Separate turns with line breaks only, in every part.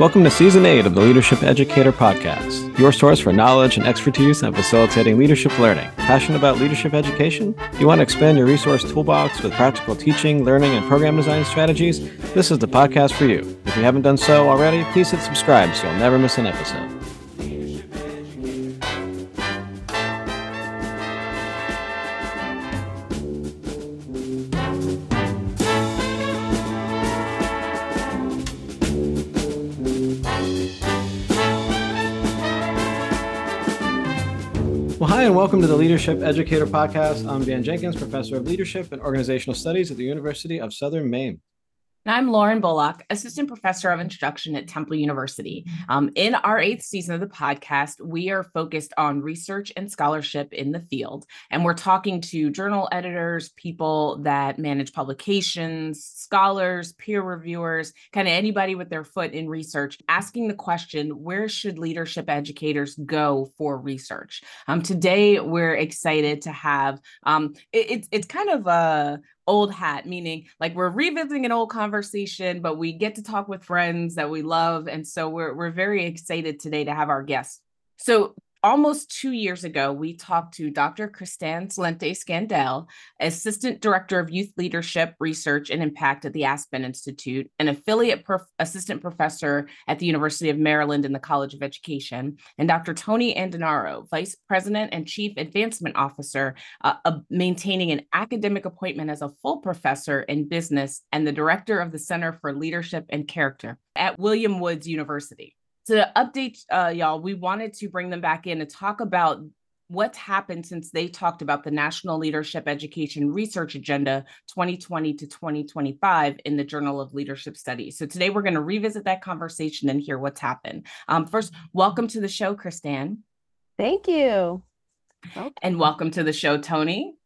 Welcome to Season 8 of the Leadership Educator Podcast, your source for knowledge and expertise on facilitating leadership learning. Passionate about leadership education? You want to expand your resource toolbox with practical teaching, learning, and program design strategies? This is the podcast for you. If you haven't done so already, please hit subscribe so you'll never miss an episode. Welcome to the Leadership Educator Podcast. I'm Dan Jenkins, professor of leadership and organizational studies at the University of Southern Maine.
And I'm Lauren Bullock, assistant professor of instruction at Temple University. Um, in our eighth season of the podcast, we are focused on research and scholarship in the field. And we're talking to journal editors, people that manage publications, scholars, peer reviewers, kind of anybody with their foot in research, asking the question where should leadership educators go for research? Um, today, we're excited to have um, it, it's, it's kind of a old hat, meaning like we're revisiting an old conversation, but we get to talk with friends that we love. And so we're, we're very excited today to have our guests. So almost two years ago, we talked to Dr. Kristan Cilente Skendall, Assistant Director of Youth Leadership Research and Impact at the Aspen Institute, an affiliate prof- assistant professor at the University of Maryland in the College of Education, and Dr. Tony Andenoro, Vice President and Chief Advancement Officer, uh, uh, maintaining an academic appointment as a full professor in business and the Director of the Center for Leadership and Character at William Woods University to update uh, y'all, we wanted to bring them back in to talk about what's happened since they talked about the National Leadership Education Research Agenda 2020 to 2025 in the Journal of Leadership Studies. So today we're going to revisit that conversation and hear what's happened. Um, first, welcome to the show, Kristan.
Thank you.
Okay. And welcome to the show, Tony.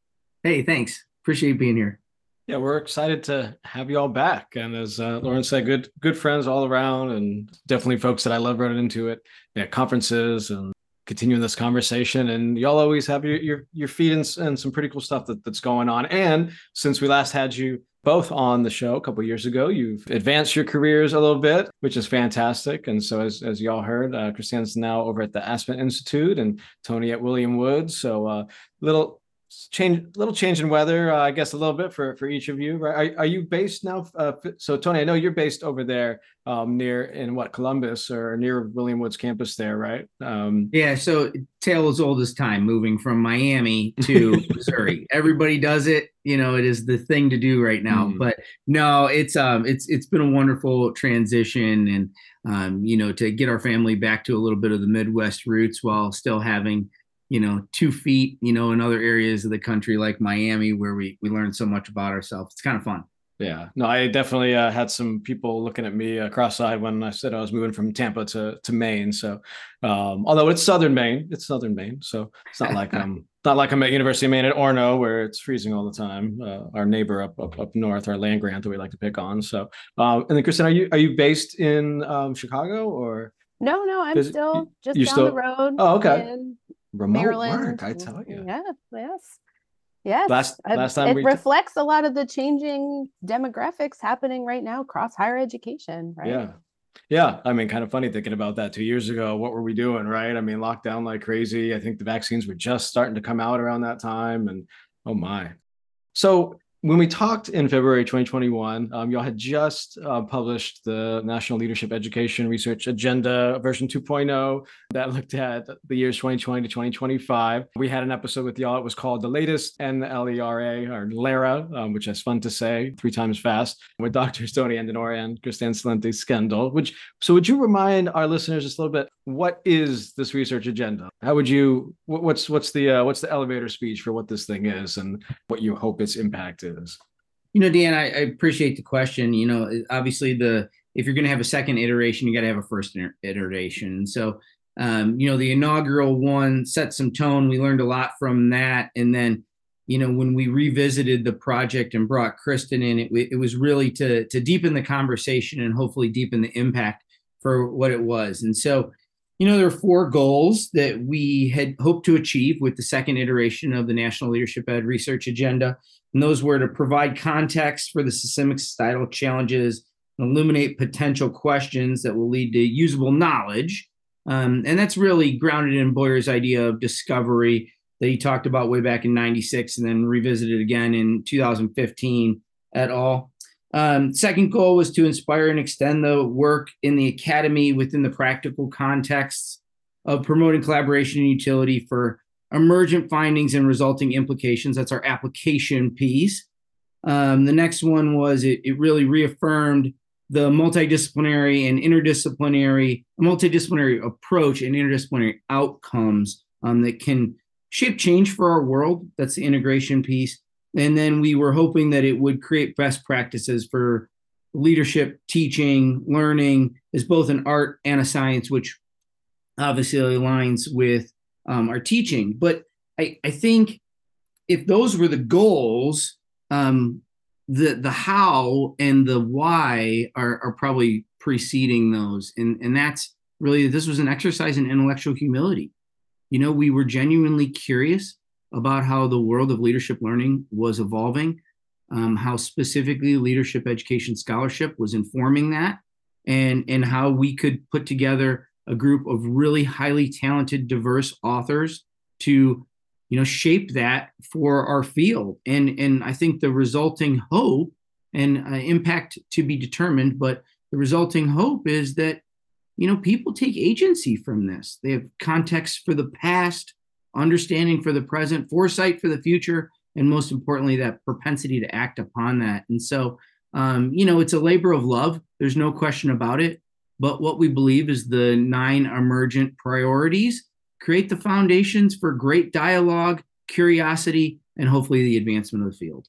Hey, thanks. Appreciate being here.
Yeah, we're excited to have you all back. And as uh, Lauren said, good good friends all around, and definitely folks that I love running into at at conferences and continuing this conversation. And y'all always have your your, your feet in, in some pretty cool stuff that, that's going on. And since we last had you both on the show a couple years ago, you've advanced your careers a little bit, which is fantastic. And so, as as y'all heard, uh, Kristan's now over at the Aspen Institute, and Tony at William Woods. So, uh, little change little change in weather uh, i guess a little bit for for each of you right? Are, are you based now uh, so tony i know you're based over there um, near in what columbia or near william woods campus there right? Um,
yeah so tale as old as time moving from miami to missouri. Everybody does it you know it is the thing to do right now mm. but no it's um it's it's been a wonderful transition and um you know to get our family back to a little bit of the midwest roots while still having you know two feet you know in other areas of the country like miami where we we learn so much about ourselves. It's kind of fun.
Yeah. No i definitely uh, had some people looking at me uh, cross-eyed when i said i was moving from tampa to to maine. So um, although it's southern maine it's southern maine. So it's not like i'm not like i'm at university of maine at Orono where it's freezing all the time. Uh, our neighbor up, up up north our land grant that we like to pick on. So um, and then kristan are you are you based in um, chicago or?
No no i'm still just down
still...
the road
oh okay remote
Maryland.
work. I tell you.
Yeah. Yes. Yes.
Last um, last time
it
we
reflects a lot of the changing demographics happening right now across higher education. Right.
Yeah. Yeah, I mean, kind of funny thinking about that two years ago. What were we doing, right? I mean, lockdown like crazy. I think the vaccines were just starting to come out around that time, and oh my. So when we talked in February 2021, um, y'all had just uh, published the National Leadership Education Research Agenda version 2.0 that looked at the years 2020 to 2025. We had an episode with y'all. It was called The Latest NLERA or LERA, um, which is fun to say three times fast, with Dr. Tony Andenoro and Kristan Cilente Skendall. Which, so would you remind our listeners just a little bit, what is this research agenda? How would you, what's, what's the, uh, what's the elevator speech for what this thing is and what you hope its impact is? Is?
You know, Dan, I, I appreciate the question. You know, obviously the if you're going to have a second iteration, you got to have a first iteration. So, um, you know, the inaugural one set some tone. We learned a lot from that, and then, you know, when we revisited the project and brought Kristan in, it, it was really to to deepen the conversation and hopefully deepen the impact for what it was. And so, you know, there are four goals that we had hoped to achieve with the second iteration of the National Leadership Ed Research Agenda. And those were to provide context for the systemic societal challenges and illuminate potential questions that will lead to usable knowledge. Um, and that's really grounded in Boyer's idea of discovery that he talked about way back in 96 and then revisited again in 2015 at all. Um, second goal was to inspire and extend the work in the academy within the practical contexts of promoting collaboration and utility for emergent findings and resulting implications. That's our application piece. Um, the next one was it, it really reaffirmed the multidisciplinary and interdisciplinary, multidisciplinary approach and interdisciplinary outcomes um, that can shape change for our world. That's the integration piece. And then we were hoping that it would create best practices for leadership, teaching, learning as both an art and a science, which obviously aligns with um, our teaching. But I, I think if those were the goals, um, the the how and the why are, are probably preceding those. And, and that's really this was an exercise in intellectual humility. You know, we were genuinely curious about how the world of leadership learning was evolving, um, how specifically leadership education scholarship was informing that, and and how we could put together a group of really highly talented, diverse authors to you know shape that for our field and and i think the resulting hope and uh, impact to be determined but the resulting hope is that you know people take agency from this they have context for the past understanding for the present, foresight for the future, and most importantly, that propensity to act upon that. And so, um, you know, it's a labor of love. There's no question about it. But what we believe is the nine emergent priorities create the foundations for great dialogue, curiosity, and hopefully the advancement of the field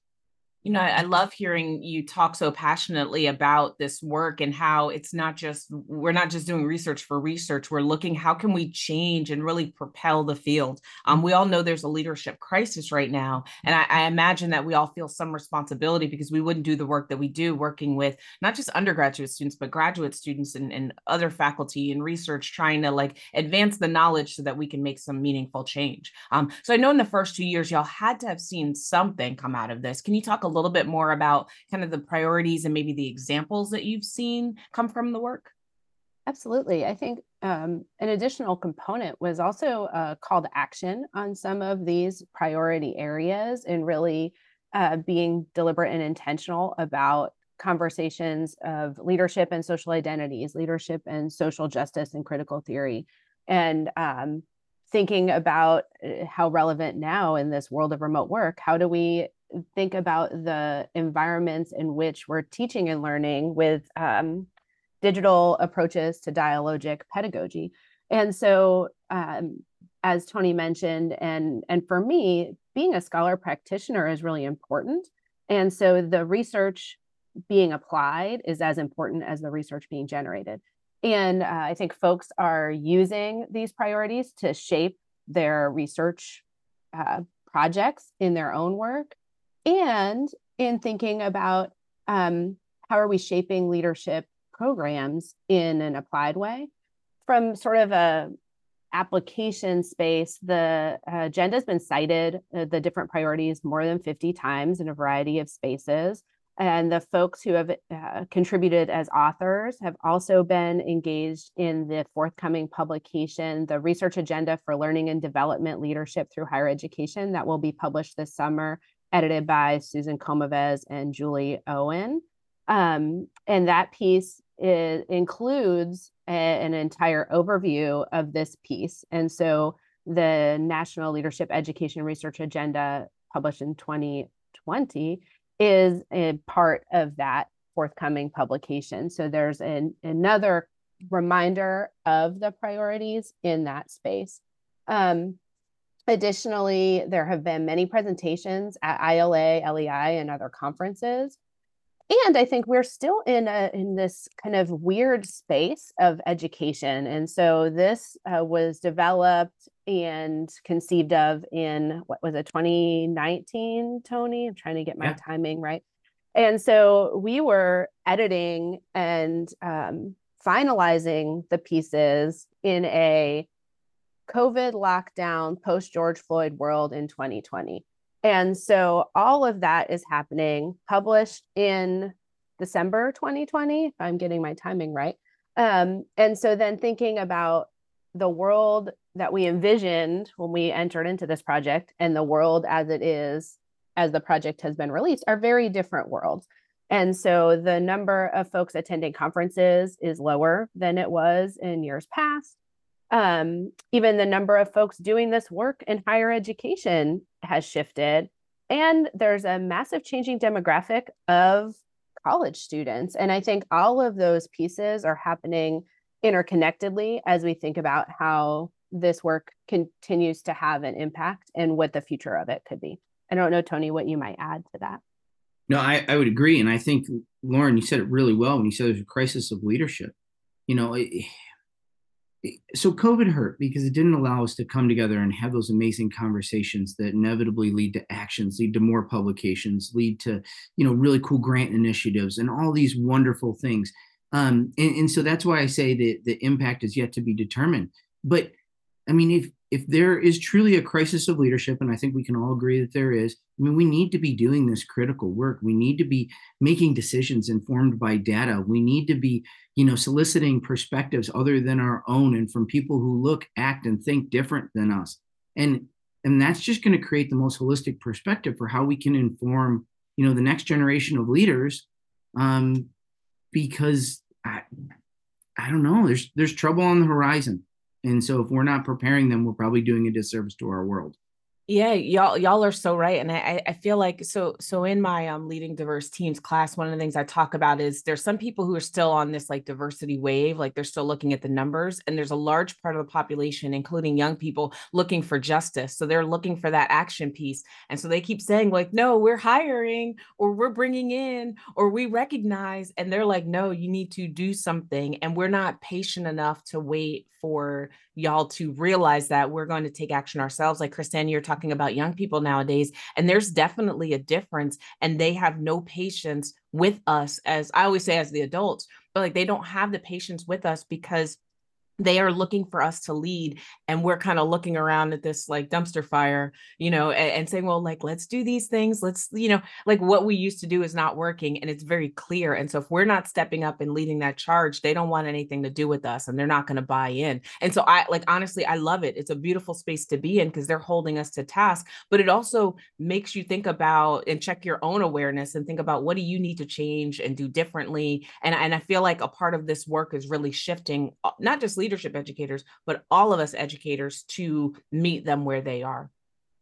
you know, I love hearing you talk so passionately about this work and how it's not just, we're not just doing research for research. We're looking, how can we change and really propel the field? Um, we all know there's a leadership crisis right now. And I, I imagine that we all feel some responsibility because we wouldn't do the work that we do working with not just undergraduate students, but graduate students and, and other faculty and research trying to like advance the knowledge so that we can make some meaningful change. Um, so I know in the first two years, y'all had to have seen something come out of this. Can you talk a little bit more about kind of the priorities and maybe the examples that you've seen come from the work?
Absolutely. I think um, an additional component was also a call to action on some of these priority areas and really uh, being deliberate and intentional about conversations of leadership and social identities, leadership and social justice and critical theory. And um, thinking about uh, how relevant now in this world of remote work, how do we think about the environments in which we're teaching and learning with um, digital approaches to dialogic pedagogy. And so, um, as Tony mentioned, and and for me, being a scholar practitioner is really important. And so, the research being applied is as important as the research being generated. And uh, I think folks are using these priorities to shape their research uh, projects in their own work and in thinking about um, how are we shaping leadership programs in an applied way? From sort of a application space the agenda has been cited uh, the different priorities more than 50 times in a variety of spaces. And the folks who have uh, contributed as authors have also been engaged in the forthcoming publication the research agenda for learning and development leadership through higher education that will be published this summer edited by Susan Komives and Julie Owen. Um, and that piece is, includes a, an entire overview of this piece. And so the National Leadership Education Research Agenda, published in 2020, is a part of that forthcoming publication. So there's an, another reminder of the priorities in that space. Um, Additionally, there have been many presentations at ILA, LEI, and other conferences. And I think we're still in a in this kind of weird space of education. And so this uh, was developed and conceived of in what was it 2019 tony i'm trying to get my yeah. timing right and so we were editing and um, finalizing the pieces in a COVID lockdown, post George Floyd world in 2020. And so all of that is happening, published in December 2020, if I'm getting my timing right. Um, and so then thinking about the world that we envisioned when we entered into this project and the world as it is as the project has been released are very different worlds. And so the number of folks attending conferences is lower than it was in years past. Um, even the number of folks doing this work in higher education has shifted. And there's a massive changing demographic of college students. And I think all of those pieces are happening interconnectedly as we think about how this work continues to have an impact and what the future of it could be. I don't know, Tony, what you might add to that.
No, I, I would agree. And I think, Lauren, you said it really well when you said there's a crisis of leadership. You know, it, so COVID hurt because it didn't allow us to come together and have those amazing conversations that inevitably lead to actions, lead to more publications, lead to, you know, really cool grant initiatives and all these wonderful things. Um, and, and so that's why I say that the impact is yet to be determined. But I mean, if if there is truly a crisis of leadership, and I think we can all agree that there is, I mean, we need to be doing this critical work. We need to be making decisions informed by data. We need to be, you know, soliciting perspectives other than our own and from people who look, act, and think different than us. And and that's just going to create the most holistic perspective for how we can inform, you know, the next generation of leaders. Um, because I, I don't know, there's there's trouble on the horizon and so if we're not preparing them, we're probably doing a disservice to our world.
Yeah, y'all y'all are so right, and I I feel like so so in my um leading diverse teams class, one of the things I talk about is there's some people who are still on this like diversity wave, like they're still looking at the numbers, and there's a large part of the population, including young people, looking for justice. So they're looking for that action piece, and so they keep saying like, no, we're hiring, or we're bringing in, or we recognize, and they're like, no, you need to do something, and we're not patient enough to wait for y'all to realize that we're going to take action ourselves. Like Kristan, you're talking about young people nowadays, and there's definitely a difference, and they have no patience with us, as I always say, as the adults, but like they don't have the patience with us because they are looking for us to lead and we're kind of looking around at this like dumpster fire you know and, and, saying well like let's do these things let's you know like what we used to do is not working and it's very clear and so if we're not stepping up and leading that charge they don't want anything to do with us and they're not going to buy in and so i like honestly i love it it's a beautiful space to be in because they're holding us to task but it also makes you think about and check your own awareness and think about what do you need to change and do differently? and and i feel like a part of this work is really shifting uh, not just leadership educators, but all of us educators to meet them where they are.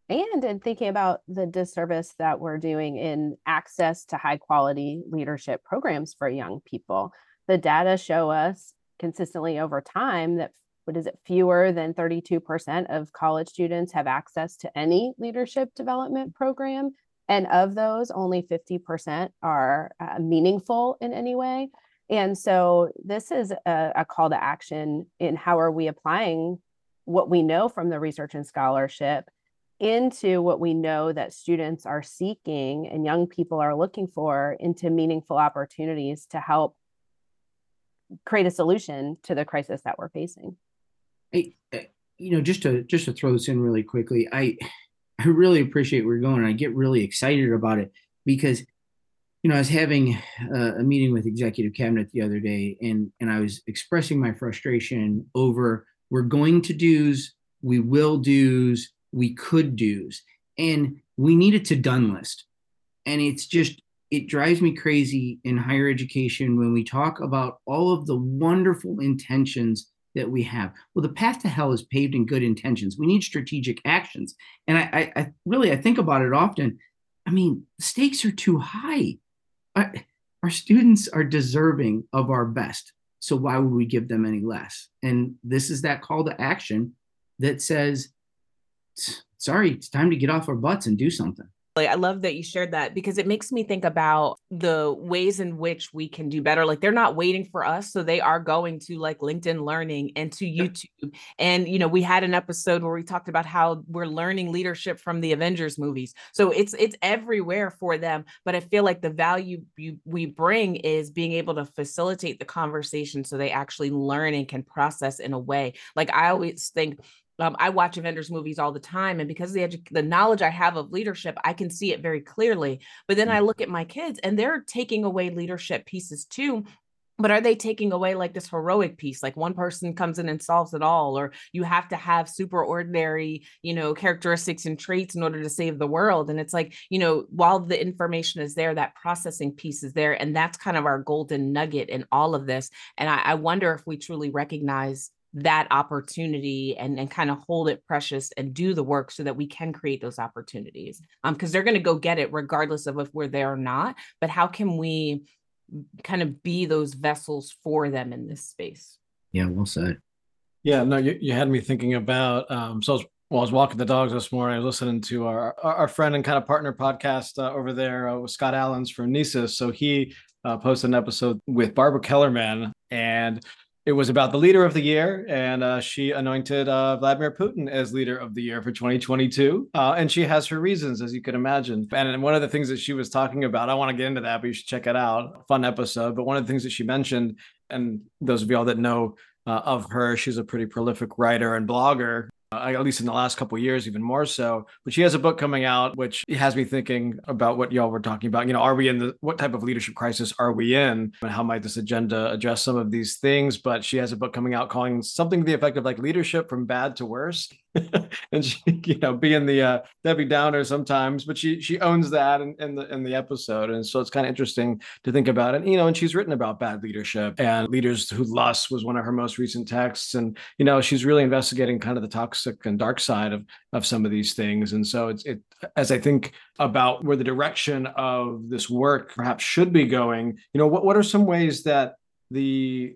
And in thinking about the disservice that we're doing in access to high quality leadership programs for young people. The data show us consistently over time that what is it, fewer than 32% of college students have access to any leadership development program. And of those, only 50% are uh, meaningful in any way. And so this is a, a, call to action in how are we applying what we know from the research and scholarship into what we know that students are seeking and young people are looking for into meaningful opportunities to help create a solution to the crisis that we're facing.
Hey, uh, you know, just to just to throw this in really quickly, I I really appreciate where you're going. I get really excited about it because you know, I was having a, a, meeting with executive cabinet the other day, and and I was expressing my frustration over we're going to dues, we will dues, we could dues, and we need a to done list, and it's just it drives me crazy in higher education when we talk about all of the wonderful intentions that we have. Well, the path to hell is paved in good intentions. We need strategic actions, and I, I, I really I think about it often. I mean, stakes are too high our, our students are deserving of our best. So why would we give them any less? And this is that call to action that says, sorry, it's time to get off our butts and do something.
Like, I love that you shared that because it makes me think about the ways in which we can do better. Like they're not waiting for us, so they are going to like LinkedIn Learning and to YouTube. And you know, we had an episode where we talked about how we're learning leadership from the Avengers movies. So it's it's everywhere for them. But I feel like the value you, we bring is being able to facilitate the conversation so they actually learn and can process in a way. Like I always think um, I watch Avengers movies all the time, and because the edu- the knowledge I have of leadership, I can see it very clearly. But then I look at my kids, and they're taking away leadership pieces too. But are they taking away like this heroic piece, like one person comes in and solves it all, or you have to have super ordinary, you know, characteristics and traits in order to save the world? And it's like, you know, while the information is there, that processing piece is there, and that's kind of our golden nugget in all of this. And I, I wonder if we truly recognize that opportunity and, and kind of hold it precious and do the work so that we can create those opportunities um because they're going to go get it regardless of if we're there or not but how can we kind of be those vessels for them in this space
yeah well said
yeah no you, you had me thinking about um so I was, well, I was walking the dogs this morning. I was listening to our our friend and kind of partner podcast uh, over there uh, with Scott Allen's Phronesis. So he uh, posted an episode with Barbara Kellerman, and it was about the leader of the year, and uh, she anointed uh, Vladimir Putin as leader of the year for 2022. Uh, and she has her reasons, as you can imagine. And one of the things that she was talking about, I want to get into that, but you should check it out. Fun episode. But one of the things that she mentioned, and those of y'all that know uh, of her, she's a pretty prolific writer and blogger uh, at least in the last couple years, even more so. But she has a book coming out, which has me thinking about what y'all were talking about. You know, are we in the what type of leadership crisis are we in, and how might this agenda address some of these things? But she has a book coming out calling something to the effect of like leadership from bad to worse. and she, you know, being the uh, Debbie Downer sometimes, but she she owns that in, in the in the episode, and so it's kind of interesting to think about it. You know, and she's written about bad leadership and leaders who lust was one of her most recent texts, and you know, she's really investigating kind of the toxic and dark side of of some of these things, and so it's it as I think about where the direction of this work perhaps should be going. You know, what what are some ways that the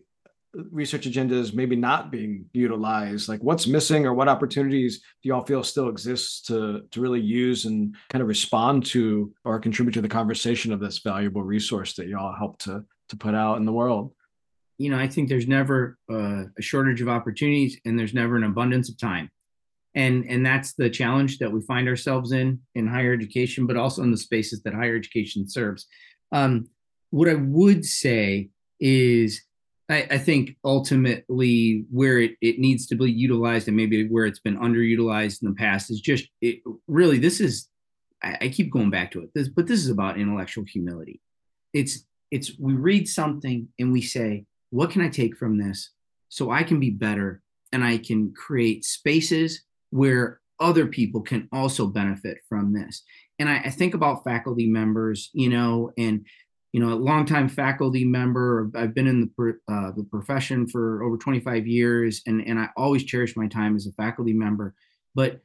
research agenda is maybe not being utilized? Like what's missing or what opportunities do y'all feel still exists to to really use and kind of respond to or contribute to the conversation of this valuable resource that y'all help to to put out in the world?
You know i think there's never uh, a shortage of opportunities and there's never an abundance of time. And and that's the challenge that we find ourselves in in higher education but also in the spaces that higher education serves. Um, what i would say is I, I, think ultimately where it, it needs to be utilized and maybe where it's been underutilized in the past is just it really this is I, I keep going back to it. This but this is about intellectual humility. It's it's we read something and we say what can i take from this so i can be better and i can create spaces where other people can also benefit from this? And I, I think about faculty members you know and you know, a longtime faculty member. I've been in the uh, the profession for over 25 years, and and I always cherish my time as a faculty member. But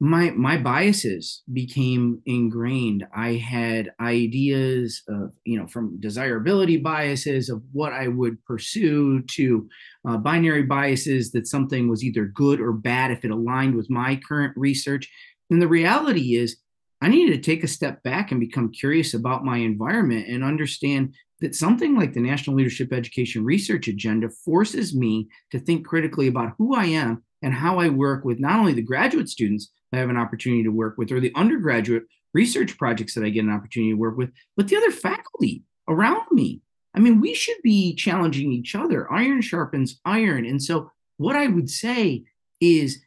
my my biases became ingrained. I had ideas of you know from desirability biases of what I would pursue to uh, binary biases that something was either good or bad if it aligned with my current research. And the reality is I needed to take a step back and become curious about my environment and understand that something like the National Leadership Education Research Agenda forces me to think critically about who I am and how I work with not only the graduate students I have an opportunity to work with or the undergraduate research projects that I get an opportunity to work with, but the other faculty around me. I mean, we should be challenging each other. Iron sharpens iron. And so, what I would say is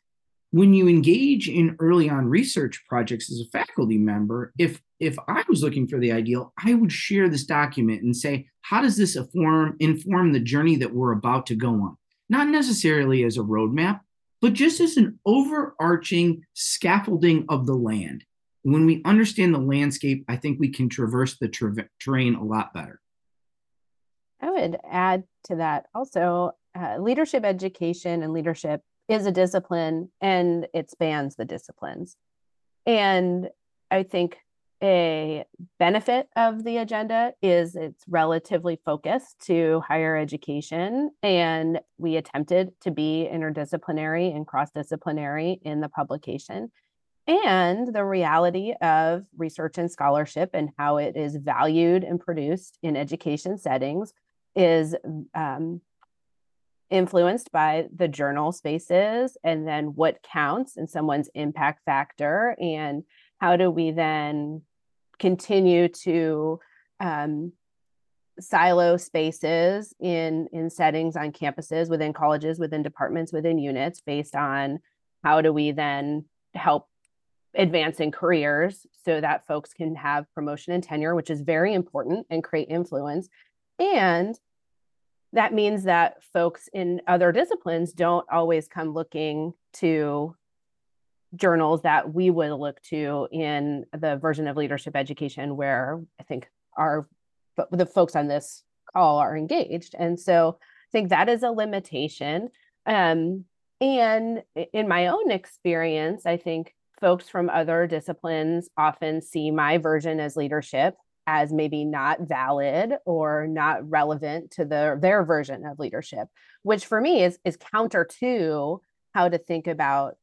when you engage in early on research projects as a faculty member, if if I was looking for the ideal, I would share this document and say, how does this inform inform the journey that we're about to go on? Not necessarily as a roadmap, but just as an overarching scaffolding of the land. When we understand the landscape, I think we can traverse the tra- terrain a lot better.
I would add to that also uh, leadership education and leadership is a discipline and it spans the disciplines. And I think a benefit of the agenda is it's relatively focused to higher education. And we attempted to be interdisciplinary and cross disciplinary in the publication. And the reality of research and scholarship and how it is valued and produced in education settings is um, influenced by the journal spaces and then what counts in someone's impact factor and how do we then continue to um, silo spaces in in settings on campuses within colleges within departments within units based on how do we then help advance in careers so that folks can have promotion and tenure, which is very important and create influence. And that means that folks in other disciplines don't always come looking to journals that we would look to in the version of leadership education where I think our the folks on this call are engaged. And so I think that is a limitation. Um, and in my own experience, I think folks from other disciplines often see my version as leadership as maybe not valid or not relevant to the, their version of leadership, which for me is, is counter to how to think about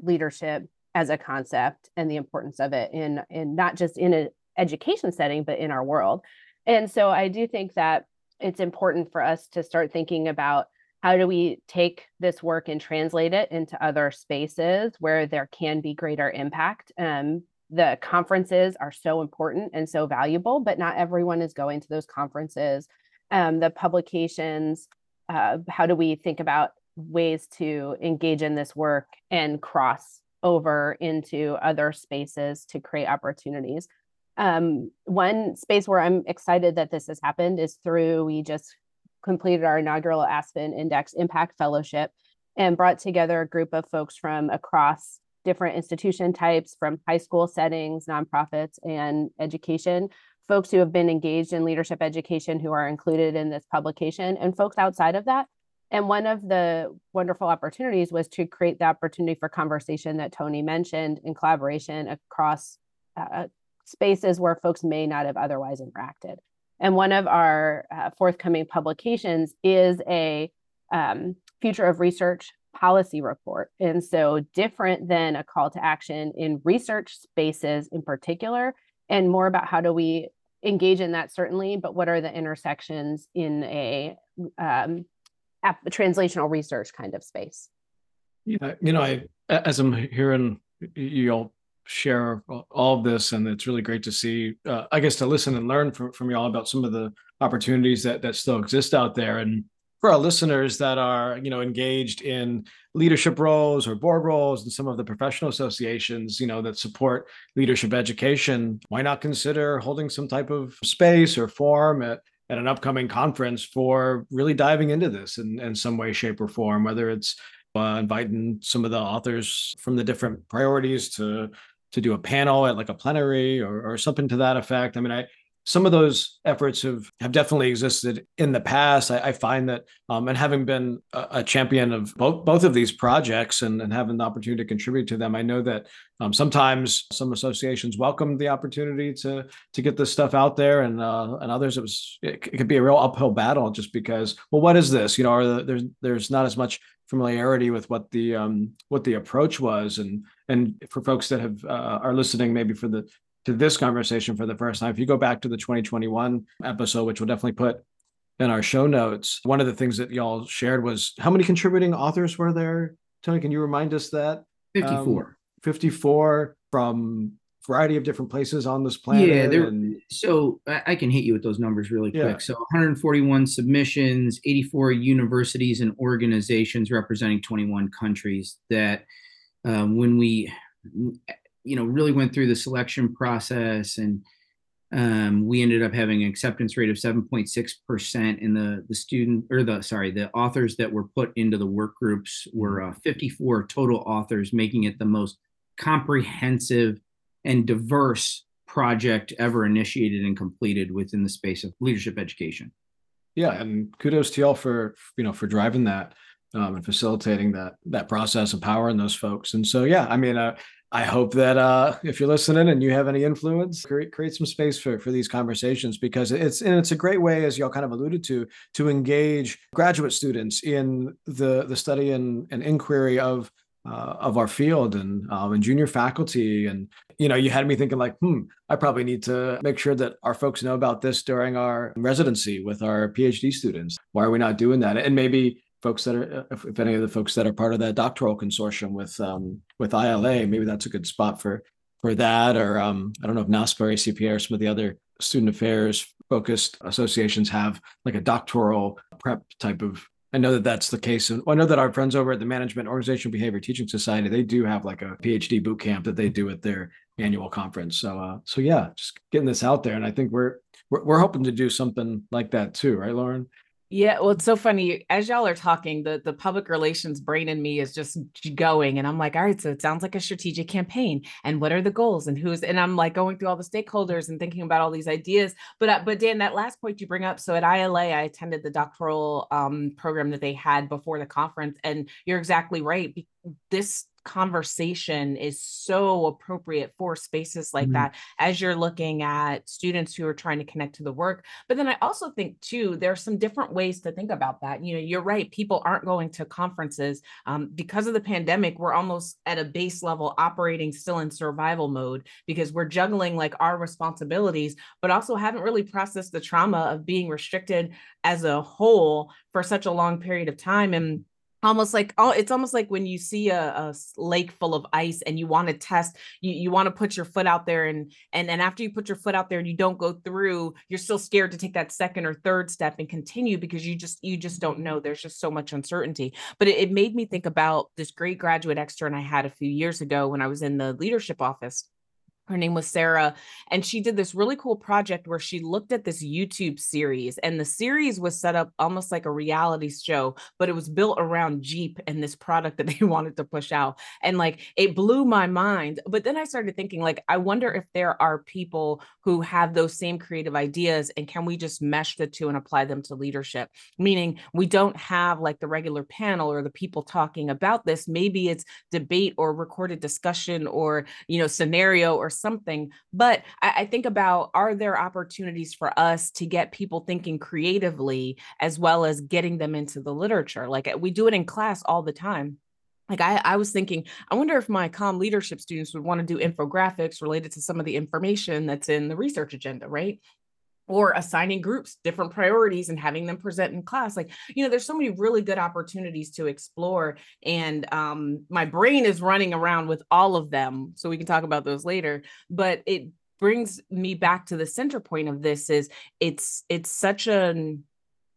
leadership as a concept and the importance of it in, in not just in an education setting, but in our world. And so I do think that it's important for us to start thinking about how do we take this work and translate it into other spaces where there can be greater impact um, the conferences are so important and so valuable but not everyone is going to those conferences. Um, the publications uh, how do we think about ways to engage in this work and cross over into other spaces to create opportunities? Um, one space where i'm excited that this has happened is through we just completed our inaugural Aspen Index Impact Fellowship and brought together a group of folks from across different institution types, from high school settings, nonprofits, and education, folks who have been engaged in leadership education who are included in this publication, and folks outside of that. And one of the wonderful opportunities was to create the opportunity for conversation that Tony mentioned in collaboration across uh, spaces where folks may not have otherwise interacted. And one of our uh, forthcoming publications is a um, future of research policy report. And so, different than a call to action in research spaces in particular, and more about how do we engage in that, certainly, but what are the intersections in a um, translational research kind of space?
Yeah, you know, I as I'm hearing you all share all of this, and it's really great to see. Uh, I guess to listen and learn from from y'all about some of the opportunities that that still exist out there, and for our listeners that are you know engaged in leadership roles or board roles and some of the professional associations you know that support leadership education why not consider holding some type of space or forum at at an upcoming conference for really diving into this in, in some way shape or form whether it's uh, inviting some of the authors from the different priorities to to do a panel at like a plenary or, or something to that effect. I mean, I some of those efforts have have definitely existed in the past. I, I find that, um, and having been a, a, champion of both both of these projects and, and having the opportunity to contribute to them, I know that um, sometimes some associations welcome the opportunity to to get this stuff out there, and uh, and others it was it, it could be a real uphill battle just because well, what is this? You know, the, there's there's not as much familiarity with what the um, what the approach was, and and for folks that have uh, are listening maybe for the to this conversation for the first time, if you go back to the 2021 episode, which we'll definitely put in our show notes, one of the things that y'all shared was how many contributing authors were there? Tony, can you remind us that?
54. Um,
54 from variety of different places on this planet.
Yeah, there. And... So I can hit you with those numbers really quick. Yeah. So 141 submissions, 84 universities and organizations representing 21 countries. That um, when we, you know, really went through the selection process and um, we ended up having an acceptance rate of 7.6% in the the student or the sorry the authors that were put into the work groups were uh, 54 total authors making it the most comprehensive and diverse project ever initiated and completed within the space of leadership education.
Yeah, and kudos to y'all for you know for driving that um, and facilitating that that process, empowering those folks. And so, yeah, I mean, uh, I hope that uh, if you're listening and you have any influence, create create some space for for these conversations because it's and it's a great way, as y'all kind of alluded to, to engage graduate students in the the study and, and inquiry of uh, of our field and um, and junior faculty. And you know you had me thinking like hmm i probably need to make sure that our folks know about this during our residency with our phd students. Why are we not doing that? And maybe folks that are if, if any of the folks that are part of that doctoral consortium with um, with ila maybe that's a good spot for for that or um, i don't know if NASPA or acpa or some of the other student affairs focused associations have like a doctoral prep type of I know that that's the case. And I know that our friends over at the Management Organizational Behavior Teaching Society, they do have like a PhD boot camp that they do at their annual conference. So, uh, so yeah, just getting this out there. And I think we're, we're, we're hoping to do something like that too, right, Lauren?
Yeah, well, it's so funny as y'all are talking. The the public relations brain in me is just going, and I'm like, all right, so it sounds like a strategic campaign, and what are the goals, and who's, and I'm like going through all the stakeholders and thinking about all these ideas. But uh, but Dan, that last point you bring up, so at ILA, I attended the doctoral um, program that they had before the conference, and you're exactly right. This conversation is so appropriate for spaces like mm-hmm. that as you're looking at students who are trying to connect to the work. But then i also think too there are some different ways to think about that. You know you're right people aren't going to conferences um, because of the pandemic we're almost at a base level operating still in survival mode because we're juggling like our responsibilities but also haven't really processed the trauma of being restricted as a whole for such a long period of time. And almost like oh it's almost like when you see a, a lake full of ice and you want to test you, you want to put your foot out there and and and after you put your foot out there and you don't go through you're still scared to take that second or third step and continue because you just you just don't know. There's just so much uncertainty. But it, it made me think about this great graduate extern i had a few years ago when i was in the leadership office her name was Sarah, and she did this really cool project where she looked at this YouTube series, and the series was set up almost like a reality show, but it was built around Jeep and this product that they wanted to push out. And like it blew my mind. But then I started thinking, like, I wonder if there are people who have those same creative ideas, and can we just mesh the two and apply them to leadership? Meaning, we don't have like the regular panel or the people talking about this. Maybe it's debate or recorded discussion or, you know, scenario or something. But I, I think about are there opportunities for us to get people thinking creatively as well as getting them into the literature? Like we do it in class all the time like I, I was thinking i wonder if my com leadership students would want to do infographics related to some of the information that's in the research agenda right or assigning groups different priorities and having them present in class like you know there's so many really good opportunities to explore and um, my brain is running around with all of them so we can talk about those later but it brings me back to the center point of this is it's it's such an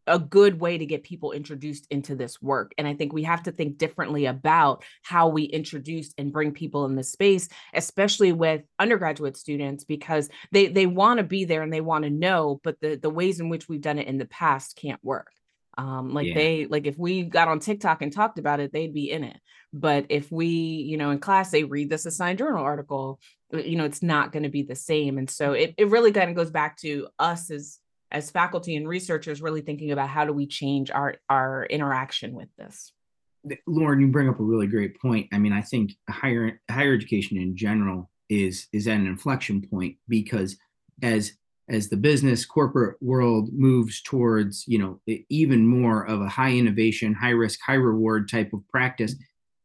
a good way to get people introduced into this work. And I think we have to think differently about how we introduce and bring people in this space, especially with undergraduate students, because they they want to be there and they want to know, but the the ways in which we've done it in the past can't work. Um, like yeah. they like if we got on TikTok and talked about it, they'd be in it. But if we, you know, in class they read this assigned journal article, you know, it's not going to be the same. And so it, it really kind of goes back to us as as faculty and researchers really thinking about how do we change our our interaction with this?
Lauren you bring up a really great point. I mean i think higher higher education in general is is at an inflection point because as as the business corporate world moves towards you know even more of a high innovation high risk high reward type of practice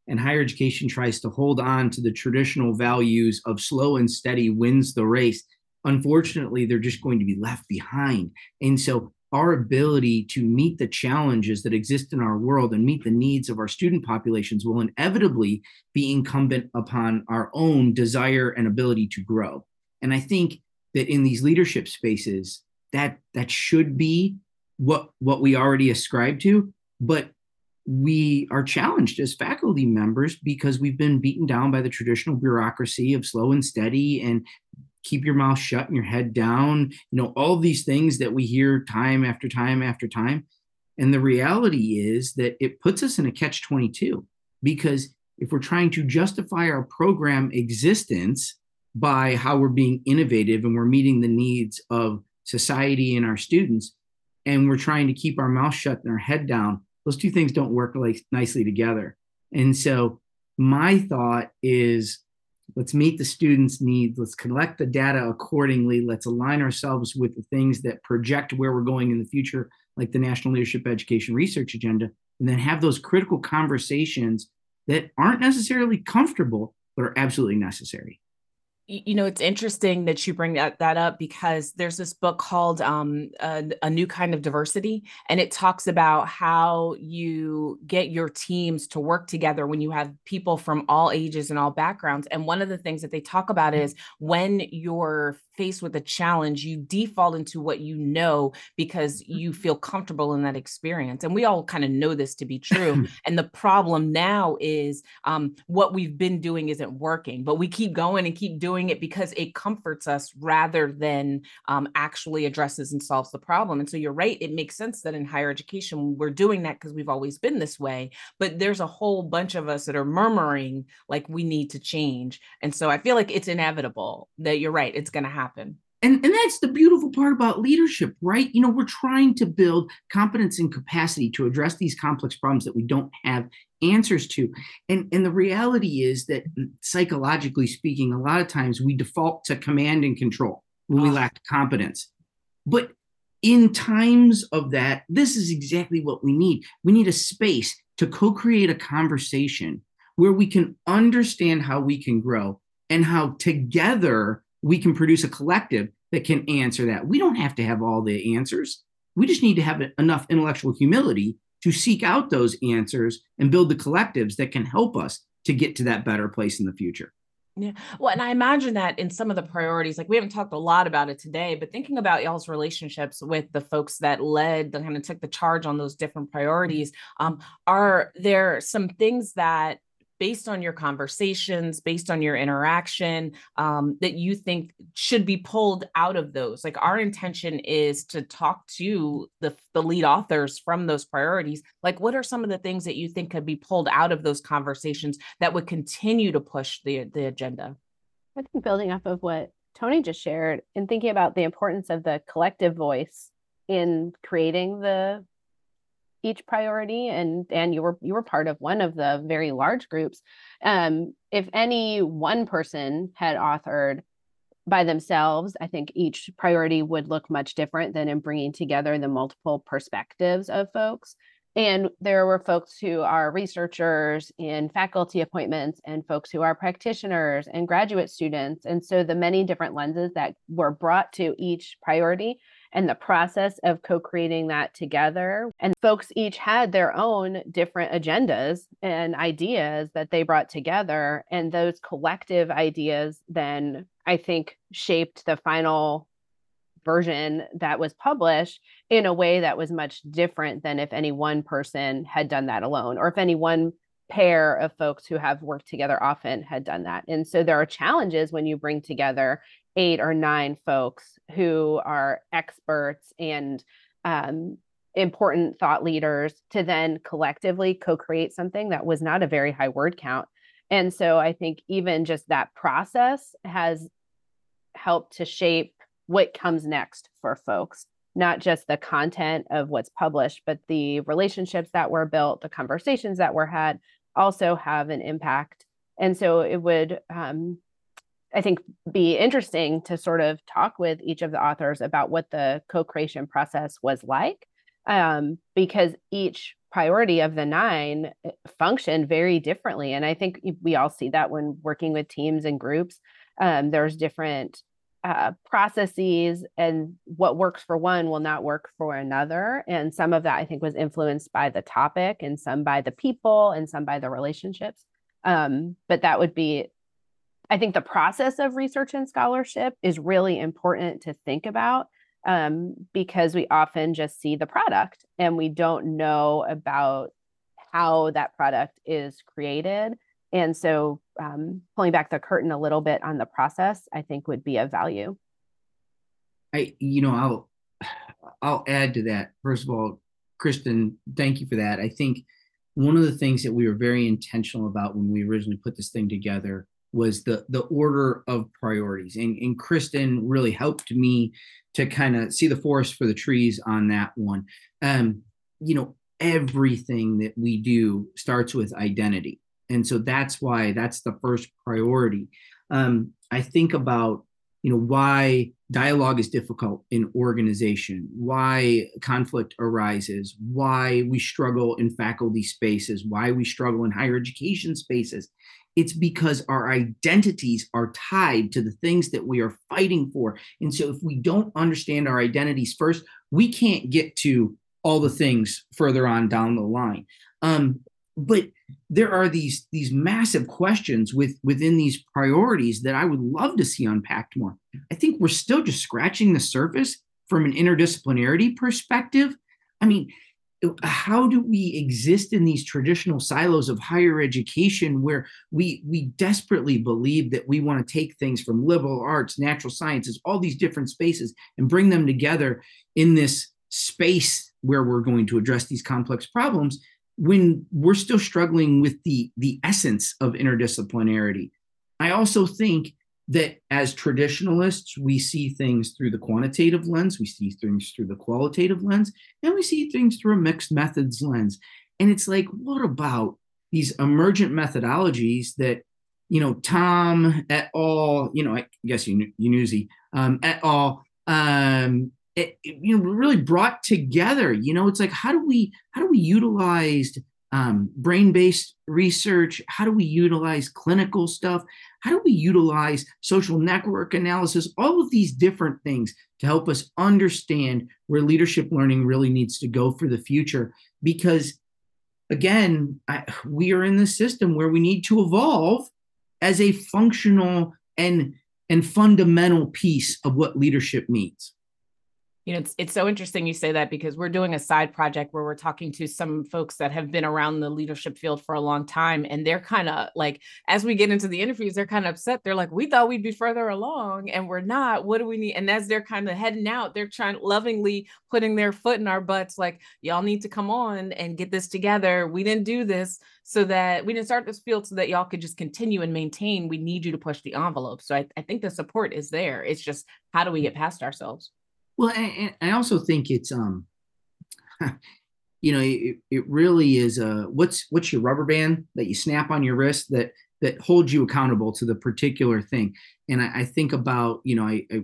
and higher education tries to hold on to the traditional values of slow and steady wins the race unfortunately, they're just going to be left behind. And so, our ability to meet the challenges that exist in our world and meet the needs of our student populations will inevitably be incumbent upon our own desire and ability to grow. And I think that in these leadership spaces, that that should be what what we already ascribe to, but we are challenged as faculty members because we've been beaten down by the traditional bureaucracy of slow and steady and keep your mouth shut and your head down, you know, all these things that we hear time after time after time. And the reality is that it puts us in a catch 22 because if we're trying to justify our program existence by how we're being innovative and we're meeting the needs of society and our students, and we're trying to keep our mouth shut and our head down, those two things don't work like nicely together. And so my thought is let's meet the students' needs. Let's collect the data accordingly. Let's align ourselves with the things that project where we're going in the future, like the National Leadership Education Research Agenda, and then have those critical conversations that aren't necessarily comfortable, but are absolutely necessary.
You know it's interesting that you bring that, that up because there's this book called um, a, a, new kind of diversity and it talks about how you get your teams to work together when you have people from all ages and all backgrounds and one of the things that they talk about is when you're faced with a challenge you default into what you know because you mm-hmm. feel comfortable in that experience and we all kind of know this to be true and the problem now is um, what we've been doing isn't working but we keep going and keep doing doing it because it comforts us rather than um, actually addresses and solves the problem. And so you're right, it makes sense that in higher education, we're doing that because we've always been this way. But there's a whole bunch of us that are murmuring like we need to change. And so I feel like it's inevitable that you're right, it's going to happen.
And, and that's the beautiful part about leadership, right? You know, we're trying to build competence and capacity to address these complex problems that we don't have answers to. And, and the reality is that mm, psychologically speaking, a lot of times we default to command and control when we lack competence. But in times of that, this is exactly what we need. We need a space to co create a conversation where we can understand how we can grow and how together we can produce a collective that can answer that. We don't have to have all the answers. We just need to have enough intellectual humility to seek out those answers and build the collectives that can help us to get to that better place in the future.
Yeah. Well, and I imagine that in some of the priorities, like we haven't talked a lot about it today, but thinking about y'all's relationships with the folks that led, that kind of took the charge on those different priorities, um, are there some things that based on your conversations, based on your interaction, um, that you think should be pulled out of those? Like our intention is to talk to the, the lead authors from those priorities. Like, what are some of the things that you think could be pulled out of those conversations that would continue to push the, the agenda?
I think building off of what Tony just shared and thinking about the importance of the collective voice in creating the each priority and and you were you were part of one of the very large groups. Um, if any one person had authored by themselves i think each priority would look much different than in bringing together the multiple perspectives of folks. And there were folks who are researchers in faculty appointments and folks who are practitioners and graduate students. And so the many different lenses that were brought to each priority and the process of co creating that together. And folks each had their own different agendas and ideas that they brought together. And those collective ideas then, I think, shaped the final version that was published in a way that was much different than if any one person had done that alone or if any one pair of folks who have worked together often had done that. And so there are challenges when you bring together eight or nine folks who are experts and um, important thought leaders to then collectively co-create something that was not a very high word count. And so i think even just that process has helped to shape what comes next for folks not just the content of what's published but the relationships that were built the conversations that were had also have an impact. And so it would um, I think be interesting to sort of talk with each of the authors about what the co-creation process was like um, because each priority of the nine eh, functioned very differently. And i think we all see that when working with teams and groups um, there's different uh, processes and what works for one will not work for another. And some of that i think was influenced by the topic and some by the people and some by the relationships. Um, but that would be I think the process of research and scholarship is really important to think about um, because we often just see the product and we don't know about how that product is created. And so, um, pulling back the curtain a little bit on the process, I think would be of value.
I, you know, I'll, I'll add to that. First of all, Kristan, thank you for that. I think one of the things that we were very intentional about when we originally put this thing together was the the order of priorities. And, and kristan really helped me to kind of see the forest for the trees on that one. Um you know everything that we do starts with identity. And so that's why that's the first priority. Um i think about you know why dialogue is difficult in organization why conflict arises why we struggle in faculty spaces why we struggle in higher education spaces it's because our identities are tied to the things that we are fighting for. And so if we don't understand our identities first, we can't get to all the things further on down the line. Um, but there are these these massive questions with within these priorities that I would love to see unpacked more. I think we're still just scratching the surface from an interdisciplinarity perspective. I mean, how do we exist in these traditional silos of higher education where we we desperately believe that we want to take things from liberal arts natural sciences all these different spaces and bring them together in this space where we're going to address these complex problems when we're still struggling with the the essence of interdisciplinarity? I also think that as traditionalists, we see things through the quantitative lens, we see things through the qualitative lens, and we see things through a mixed methods lens. And it's like, what about these emergent methodologies that, you know, Tom et al., you know, I guess you Yanuzzi um, et al., um, it, you know, really brought together. You know, it's like, how do we how do we utilize um, brain based research? How do we utilize clinical stuff? How do we utilize social network analysis? All of these different things to help us understand where leadership learning really needs to go for the future. Because again, I, we are in the system where we need to evolve as a functional and and fundamental piece of what leadership means
you know it's it's so interesting you say that because we're doing a side project where we're talking to some folks that have been around the leadership field for a long time and they're kind of like as we get into the interviews they're kind of upset. They're like we thought we'd be further along and we're not. What do we need? And as they're kind of heading out they're trying lovingly putting their foot in our butts like y'all need to come on and get this together. We didn't do this so that we didn't start this field so that y'all could just continue and maintain. We need you to push the envelope. So I, I think the support is there. It's just how do we mm. get past ourselves
well, and, I also think it's um, you know, it, it really is a what's what's your rubber band that you snap on your wrist that that holds you accountable to the particular thing. And I, I think about you know I, I,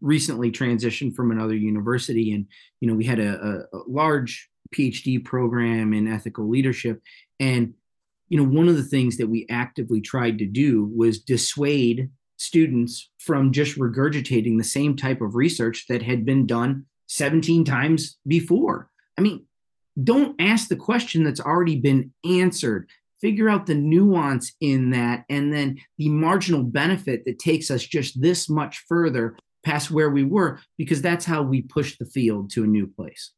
recently transitioned from another university, and you know we had a, a, a large PhD program in ethical leadership, and you know one of the things that we actively tried to do was dissuade students from just regurgitating the same type of research that had been done 17 times before. I mean, don't ask the question that's already been answered. Figure out the nuance in that and then the marginal benefit that takes us just this much further past where we were, because that's how we push the field to a new place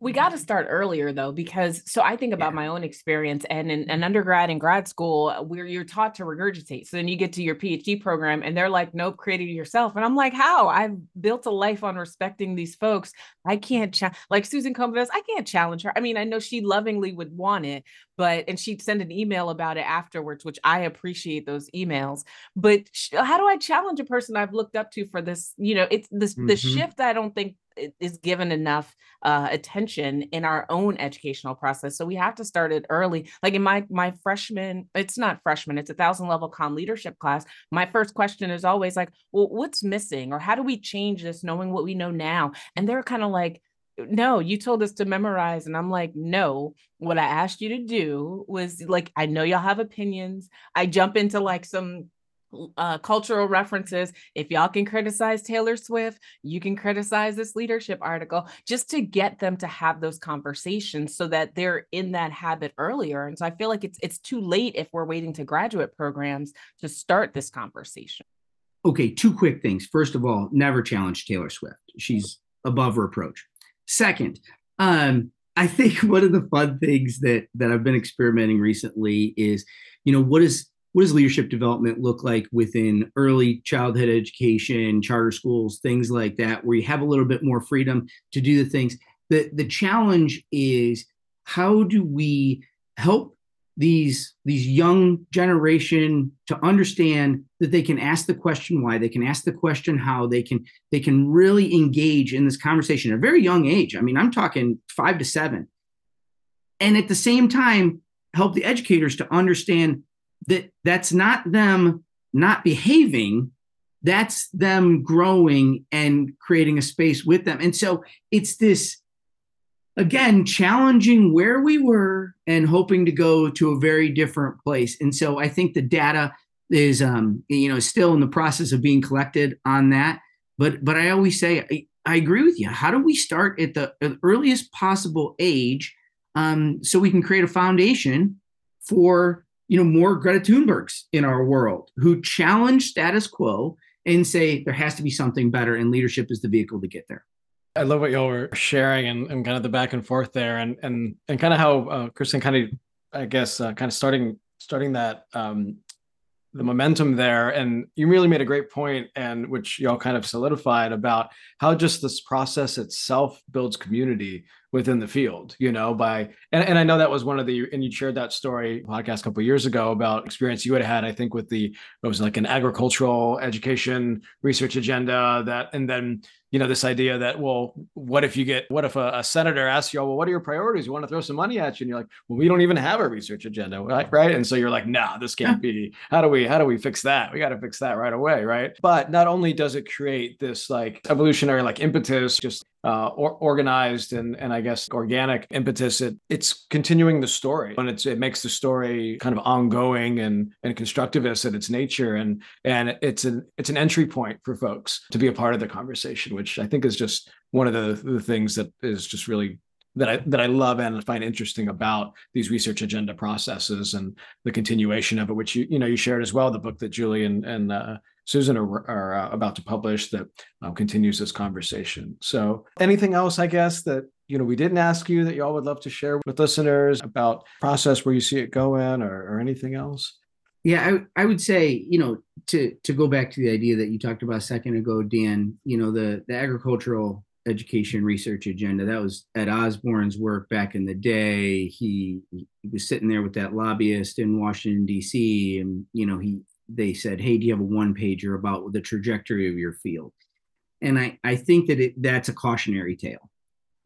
we got to start earlier though because so i think about yeah. my own experience and in an undergrad and grad school uh, where you're taught to regurgitate so then you get to your phd program and they're like nope create it yourself and i'm like how? I've built a life on respecting these folks. I can't cha- like susan Komives, i can't challenge her. I mean i know she lovingly would want it but and she'd send an email about it afterwards which i appreciate those emails but sh- how do i challenge a person i've looked up to for this you know it's this mm-hmm. the shift i don't think is given enough uh, attention in our own educational process. So we have to start it early. Like in my my freshman, it's not freshman, it's a thousand level com leadership class. My first question is always like, well, what's missing, or how do we change this, knowing what we know now? And they're kind of like, no, you told us to memorize. And I'm like, no, what I asked you to do was like, I know y'all have opinions. I jump into like some uh, cultural references. If y'all can criticize Taylor Swift, you can criticize this leadership article just to get them to have those conversations so that they're in that habit earlier. And so I feel like it's it's too late if we're waiting to graduate programs to start this conversation.
Okay, two quick things. First of all, never challenge Taylor Swift. She's above reproach. Second, um, I think one of the fun things that that I've been experimenting recently is, you know, what is what does leadership development look like within early childhood education, charter schools, things like that, where you have a little bit more freedom to do the things. The, the challenge is how do we help these these young generation to understand that they can ask the question why they can ask the question how they can they can really engage in this conversation at a very young age. I mean i'm talking five to seven. And at the same time help the educators to understand that that's not them not behaving that's them growing and creating a space with them. And so it's this again challenging where we were and hoping to go to a very different place. And so i think the data is um you know still in the process of being collected on that. But but i always say i, I agree with you. How do we start at the earliest possible age um so we can create a foundation for you know more greta thunbergs in our world who challenge status quo and say there has to be something better and leadership is the vehicle to get there
I love what y'all were sharing and, and kind of the back and forth there, and and and kind of how uh, Kristan kind of, I guess, uh, kind of starting starting that um, the momentum there. And you really made a great point, and which y'all kind of solidified about how just this process itself builds community within the field. You know, by and, and I know that was one of the and you shared that story podcast a couple years ago about experience you had had, I think, with the it was like an agricultural education research agenda that, and then you know this idea that well what if you get what if a, a, senator asks you well what are your priorities? You want to throw some money at you. And you're like well we don't even have a research agenda right right? And so you're like no nah, this can't be how do we how do we fix that? We got to fix that right away right? But not only does it create this like evolutionary like impetus just uh, or, organized and and I guess organic impetus. It it's continuing the story, and it's it makes the story kind of ongoing and and constructivist at its nature, and and it's an it's an entry point for folks to be a part of the conversation, which I think is just one of the the things that is just really that I that I love and find interesting about these research agenda processes and the continuation of it, which you you know you shared as well the book that Julie and and uh, Susan are, are uh, about to publish that um, continues this conversation. So, anything else, I guess, that you know we didn't ask you that y'all would love to share with listeners about process where you see it going, or, or anything else?
Yeah, I, I would say, you know, to to go back to the idea that you talked about a second ago, Dan, you know, the the agricultural education research agenda. That was Ed Osborne's work back in the day. He, he was sitting there with that lobbyist in Washington D.C. and you know he they said, "Hey, do you have a one pager about the trajectory of your field?" And I I think that it, that's a cautionary tale.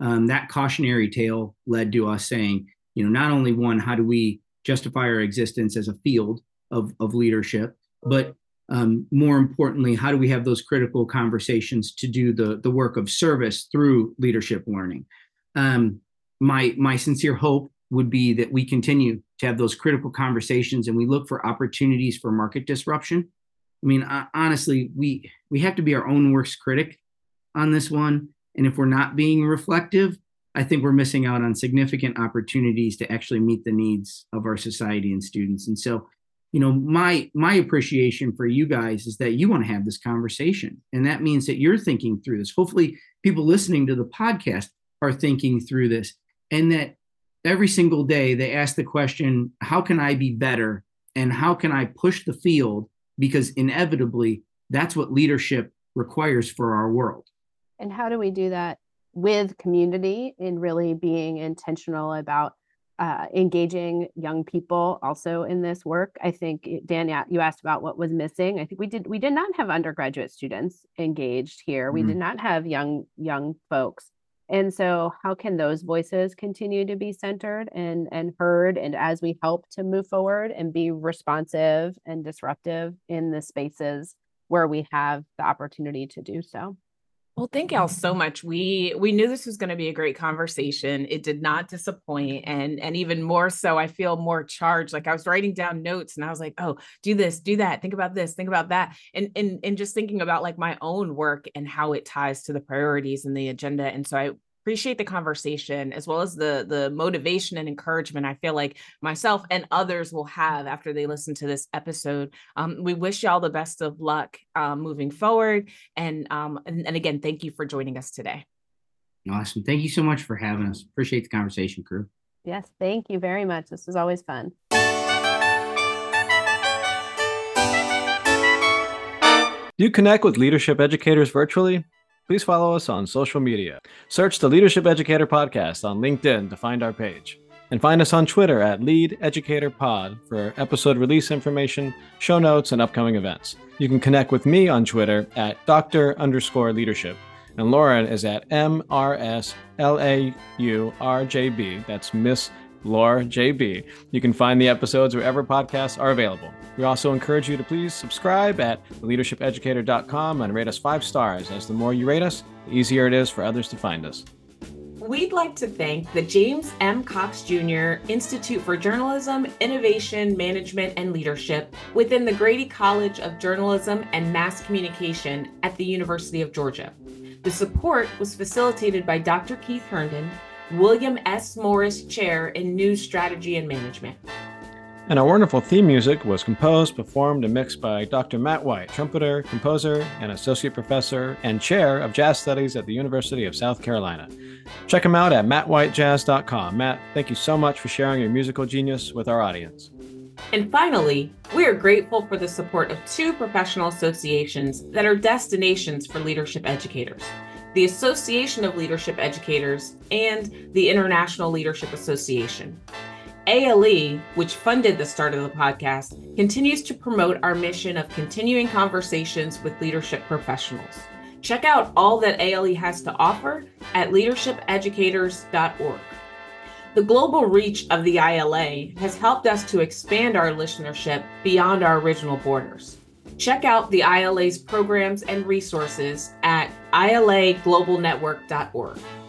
Um, that cautionary tale led to us saying, you know, not only one, how do we justify our existence as a field of of leadership, but um, more importantly, how do we have those critical conversations to do the the work of service through leadership learning? Um, my my sincere hope would be that we continue to have those critical conversations and we look for opportunities for market disruption. I mean, honestly, we we have to be our own worst critic on this one, and if we're not being reflective, I think we're missing out on significant opportunities to actually meet the needs of our society and students. And so, you know, my my appreciation for you guys is that you want to have this conversation, and that means that you're thinking through this. Hopefully, people listening to the podcast are thinking through this, and that every single day they ask the question how can i be better? And how can i push the field? Because inevitably that's what leadership requires for our world.
And how do we do that with community in really being intentional about uh, engaging young people also in this work? I think dan you asked about what was missing. I think we did we did not have undergraduate students engaged here. We mm-hmm. did not have young young folks and so how can those voices continue to be centered and and heard and as we help to move forward and be responsive and disruptive in the spaces where we have the opportunity to do so
well, thank y'all so much. We we knew this was going to be a great conversation. It did not disappoint, and and even more so, I feel more charged. Like I was writing down notes, and I was like, "Oh, do this, do that, think about this, think about that," and and and just thinking about like my own work and how it ties to the priorities and the agenda. And so I appreciate the conversation as well as the the motivation and encouragement i feel like myself and others will have after they listen to this episode. Um, we wish y'all the best of luck um, moving forward. And, um, and and again thank you for joining us today.
Awesome. Thank you so much for having us. Appreciate the conversation crew.
Yes thank you very much. This was always fun.
Do you connect with leadership educators virtually? Please follow us on social media. Search the Leadership Educator Podcast on LinkedIn to find our page. And find us on Twitter at Lead Educator Pod for episode release information, show notes, and upcoming events. You can connect with me on Twitter at Dr. underscore leadership. And Lauren is at MRSLAURJB. That's Miss Laura JB. You can find the episodes wherever podcasts are available. We also encourage you to please subscribe at leadershipeducator.com and rate us five stars, as the more you rate us, the easier it is for others to find us.
we'd like to thank the James M. Cox Jr. Institute for Journalism, Innovation, Management, and Leadership within the Grady College of Journalism and Mass Communication at the University of Georgia. The support was facilitated by Dr. Keith Herndon, William S. Morris Chair in News Strategy and Management.
And our wonderful theme music was composed, performed, and mixed by Dr. Matt White, trumpeter, composer, and associate professor and chair of jazz studies at the University of South Carolina. Check him out at mattwhitejazz.com. Matt, thank you so much for sharing your musical genius with our audience.
And finally, we are grateful for the support of two professional associations that are destinations for leadership educators the Association of Leadership Educators and the International Leadership Association. ALE, which funded the start of the podcast, continues to promote our mission of continuing conversations with leadership professionals. Check out all that ALE has to offer at leadershipeducators.org. The global reach of the ILA has helped us to expand our listenership beyond our original borders. Check out the ILA's programs and resources at ilaglobalnetwork.org.